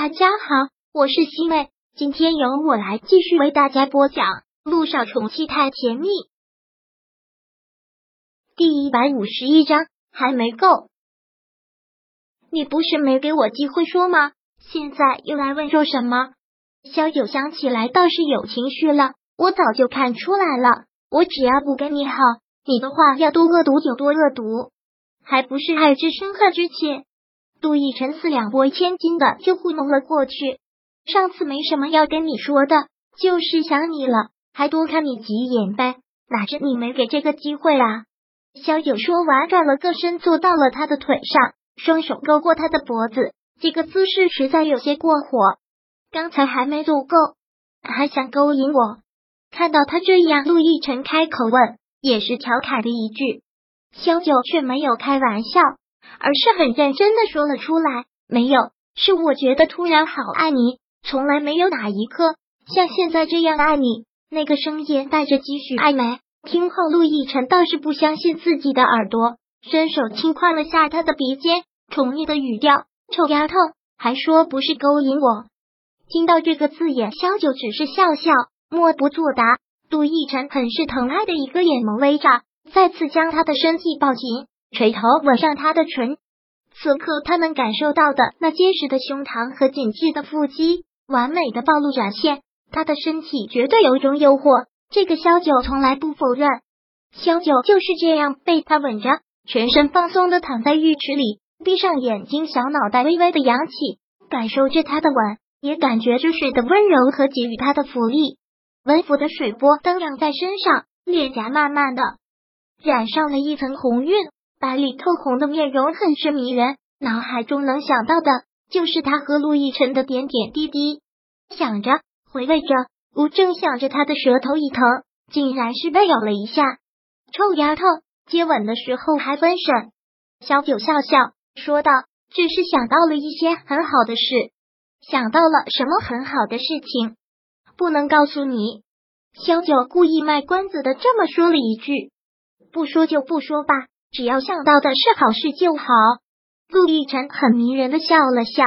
大家好，我是西妹，今天由我来继续为大家播讲《路上宠妻太甜蜜》第一百五十一章，还没够。你不是没给我机会说吗？现在又来问说什么？萧九想起来倒是有情绪了，我早就看出来了。我只要不跟你好，你的话要多恶毒就多恶毒，还不是爱之深恨之切。杜奕晨四两拨千斤的就糊弄了过去。上次没什么要跟你说的，就是想你了，还多看你几眼呗。哪知你没给这个机会啊！萧九说完，转了个身，坐到了他的腿上，双手勾过他的脖子，这个姿势实在有些过火。刚才还没做够，还想勾引我？看到他这样，陆亦辰开口问，也是调侃的一句。萧九却没有开玩笑。而是很认真的说了出来，没有，是我觉得突然好爱你，从来没有哪一刻像现在这样爱你。那个声音带着几许暧昧，听后陆亦辰倒是不相信自己的耳朵，伸手轻快了下他的鼻尖，宠溺的语调：“臭丫头，还说不是勾引我？”听到这个字眼，萧九只是笑笑，默不作答。陆亦辰很是疼爱的一个眼眸微眨，再次将他的身体抱紧。垂头吻上他的唇，此刻他能感受到的那结实的胸膛和紧致的腹肌，完美的暴露展现，他的身体绝对有种诱惑。这个萧九从来不否认，萧九就是这样被他吻着，全身放松的躺在浴池里，闭上眼睛，小脑袋微微的扬起，感受着他的吻，也感觉着水的温柔和给予他的抚力，温抚的水波荡漾在身上，脸颊慢慢的染上了一层红晕。白里透红的面容很是迷人，脑海中能想到的就是他和陆亦辰的点点滴滴。想着，回味着，我正想着他的舌头一疼，竟然是被咬了一下。臭丫头，接吻的时候还分神。小九笑笑说道：“只是想到了一些很好的事，想到了什么很好的事情，不能告诉你。”小九故意卖关子的这么说了一句：“不说就不说吧。”只要想到的是好事就好。陆亦辰很迷人的笑了笑。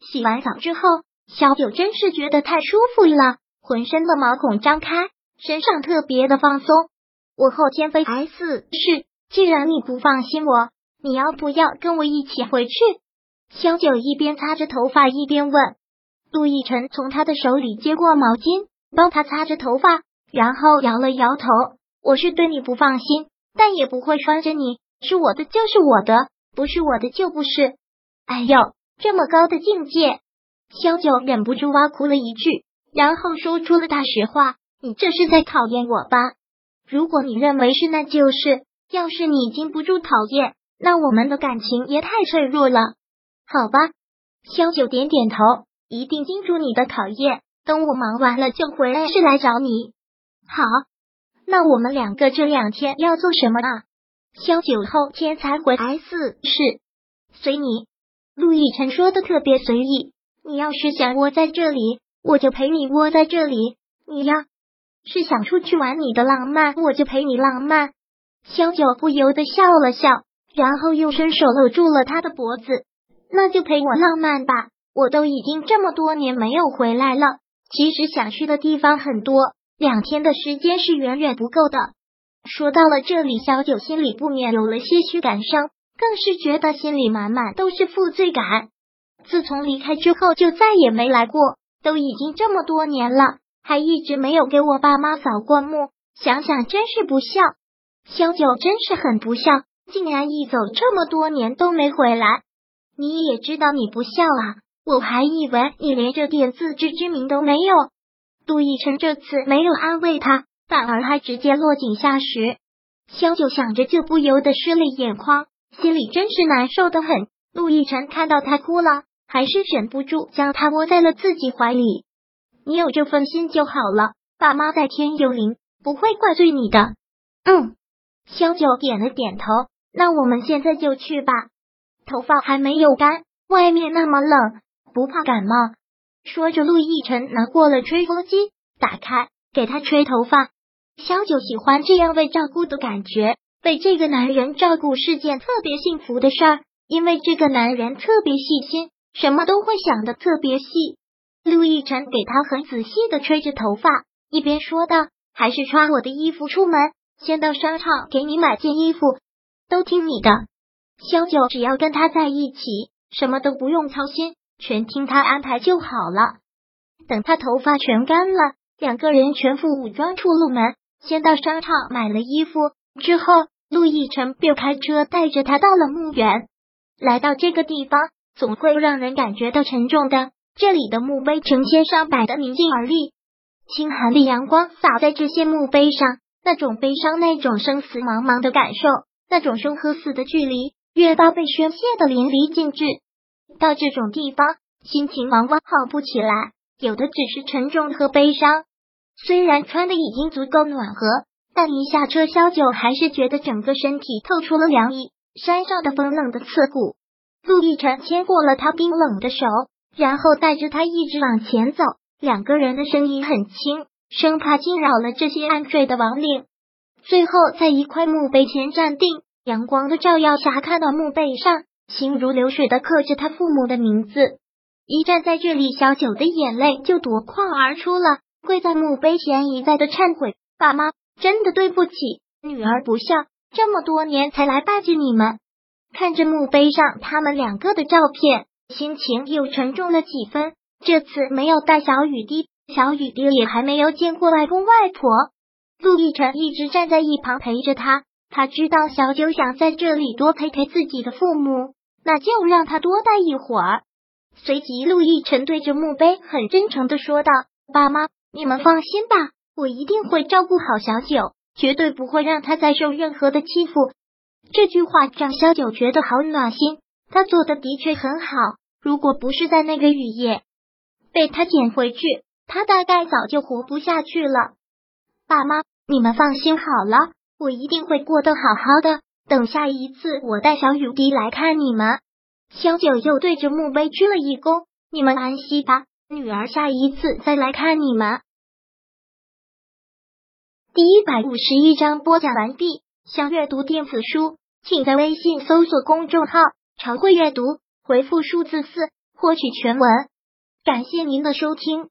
洗完澡之后，小九真是觉得太舒服了，浑身的毛孔张开，身上特别的放松。我后天飞 S 市，既然你不放心我，你要不要跟我一起回去？小九一边擦着头发一边问。陆亦辰从他的手里接过毛巾，帮他擦着头发，然后摇了摇头：“我是对你不放心。”但也不会拴着你，是我的就是我的，不是我的就不是。哎呦，这么高的境界，萧九忍不住挖苦了一句，然后说出了大实话：“你这是在考验我吧？如果你认为是，那就是；要是你经不住考验，那我们的感情也太脆弱了。好吧。”萧九点点头，一定经住你的考验。等我忙完了就回来，是来找你。好。那我们两个这两天要做什么啊？萧九后天才回 S 市，随你。陆亦辰说的特别随意。你要是想窝在这里，我就陪你窝在这里。你要是想出去玩你的浪漫，我就陪你浪漫。萧九不由得笑了笑，然后又伸手搂住了他的脖子。那就陪我浪漫吧。我都已经这么多年没有回来了，其实想去的地方很多。两天的时间是远远不够的。说到了这里，小九心里不免有了些许感伤，更是觉得心里满满都是负罪感。自从离开之后，就再也没来过，都已经这么多年了，还一直没有给我爸妈扫过墓。想想真是不孝，小九真是很不孝，竟然一走这么多年都没回来。你也知道你不孝啊，我还以为你连这点自知之明都没有。杜奕晨这次没有安慰他，反而还直接落井下石。萧九想着就不由得湿了眼眶，心里真是难受的很。陆亦辰看到他哭了，还是忍不住将他窝在了自己怀里。你有这份心就好了，爸妈在天有灵，不会怪罪你的。嗯，萧九点了点头。那我们现在就去吧。头发还没有干，外面那么冷，不怕感冒。说着，陆亦辰拿过了吹风机，打开给他吹头发。萧九喜欢这样被照顾的感觉，被这个男人照顾是件特别幸福的事儿，因为这个男人特别细心，什么都会想的特别细。陆亦辰给他很仔细的吹着头发，一边说道：“还是穿我的衣服出门，先到商场给你买件衣服，都听你的。萧九只要跟他在一起，什么都不用操心，全听他安排就好了。”等他头发全干了，两个人全副武装出了门，先到商场买了衣服，之后陆亦辰便开车带着他到了墓园。来到这个地方，总会让人感觉到沉重的。这里的墓碑成千上百的宁静而立，清寒的阳光洒在这些墓碑上，那种悲伤，那种生死茫茫的感受，那种生和死的距离，越发被宣泄的淋漓尽致。到这种地方，心情往往好不起来，有的只是沉重和悲伤。虽然穿的已经足够暖和，但一下车，萧九还是觉得整个身体透出了凉意。山上的风冷的刺骨，陆亦辰牵过了他冰冷的手。然后带着他一直往前走，两个人的声音很轻，生怕惊扰了这些安睡的亡灵。最后在一块墓碑前站定，阳光的照耀下，看到墓碑上心如流水的刻着他父母的名字。一站在这里，小九的眼泪就夺眶而出了，跪在墓碑前一再的忏悔：“爸妈，真的对不起，女儿不孝，这么多年才来拜见你们。”看着墓碑上他们两个的照片。心情又沉重了几分。这次没有带小雨滴，小雨滴也还没有见过外公外婆。陆亦辰一直站在一旁陪着他。他知道小九想在这里多陪陪自己的父母，那就让他多待一会儿。随即，陆亦辰对着墓碑很真诚的说道：“爸妈，你们放心吧，我一定会照顾好小九，绝对不会让他再受任何的欺负。”这句话让小九觉得好暖心。他做的的确很好。如果不是在那个雨夜被他捡回去，他大概早就活不下去了。爸妈，你们放心好了，我一定会过得好好的。等下一次我带小雨滴来看你们，萧九又对着墓碑鞠了一躬。你们安息吧，女儿下一次再来看你们。第一百五十一章播讲完毕。想阅读电子书，请在微信搜索公众号“常会阅读”。回复数字四获取全文，感谢您的收听。